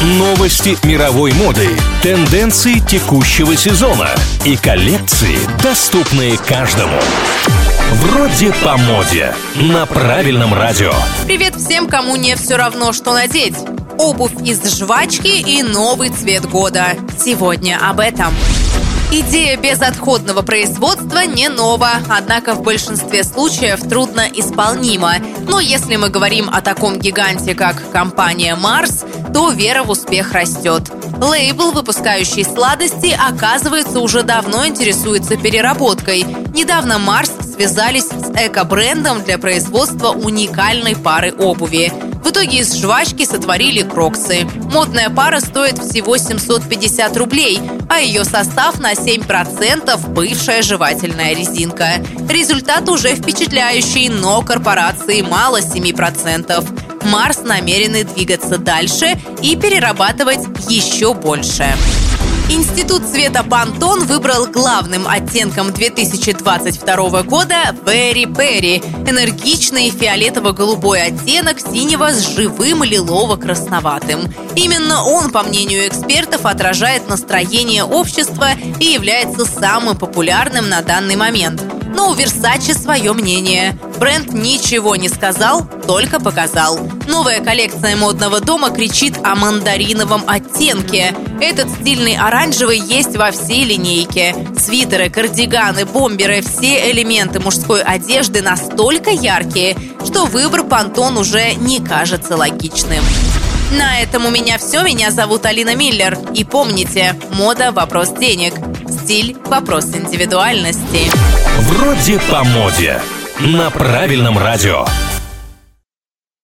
Новости мировой моды, тенденции текущего сезона и коллекции, доступные каждому. Вроде по моде. На правильном радио. Привет всем, кому не все равно, что надеть. Обувь из жвачки и новый цвет года. Сегодня об этом. Идея безотходного производства не нова, однако в большинстве случаев трудно исполнима. Но если мы говорим о таком гиганте, как компания Mars, то вера в успех растет. Лейбл, выпускающий сладости, оказывается, уже давно интересуется переработкой. Недавно Mars связались с эко-брендом для производства уникальной пары обуви. Итоге из жвачки сотворили кроксы. Модная пара стоит всего 750 рублей, а ее состав на 7% бывшая жевательная резинка. Результат уже впечатляющий, но корпорации мало 7%. Марс намерены двигаться дальше и перерабатывать еще больше. Институт цвета Пантон выбрал главным оттенком 2022 года Very Perry – энергичный фиолетово-голубой оттенок синего с живым лилово-красноватым. Именно он, по мнению экспертов, отражает настроение общества и является самым популярным на данный момент – но у Versace свое мнение. Бренд ничего не сказал, только показал. Новая коллекция модного дома кричит о мандариновом оттенке. Этот стильный оранжевый есть во всей линейке. Свитеры, кардиганы, бомберы – все элементы мужской одежды настолько яркие, что выбор Пантон уже не кажется логичным. На этом у меня все. Меня зовут Алина Миллер. И помните, мода – вопрос денег. Стиль – вопрос индивидуальности. Вроде по моде. На правильном радио.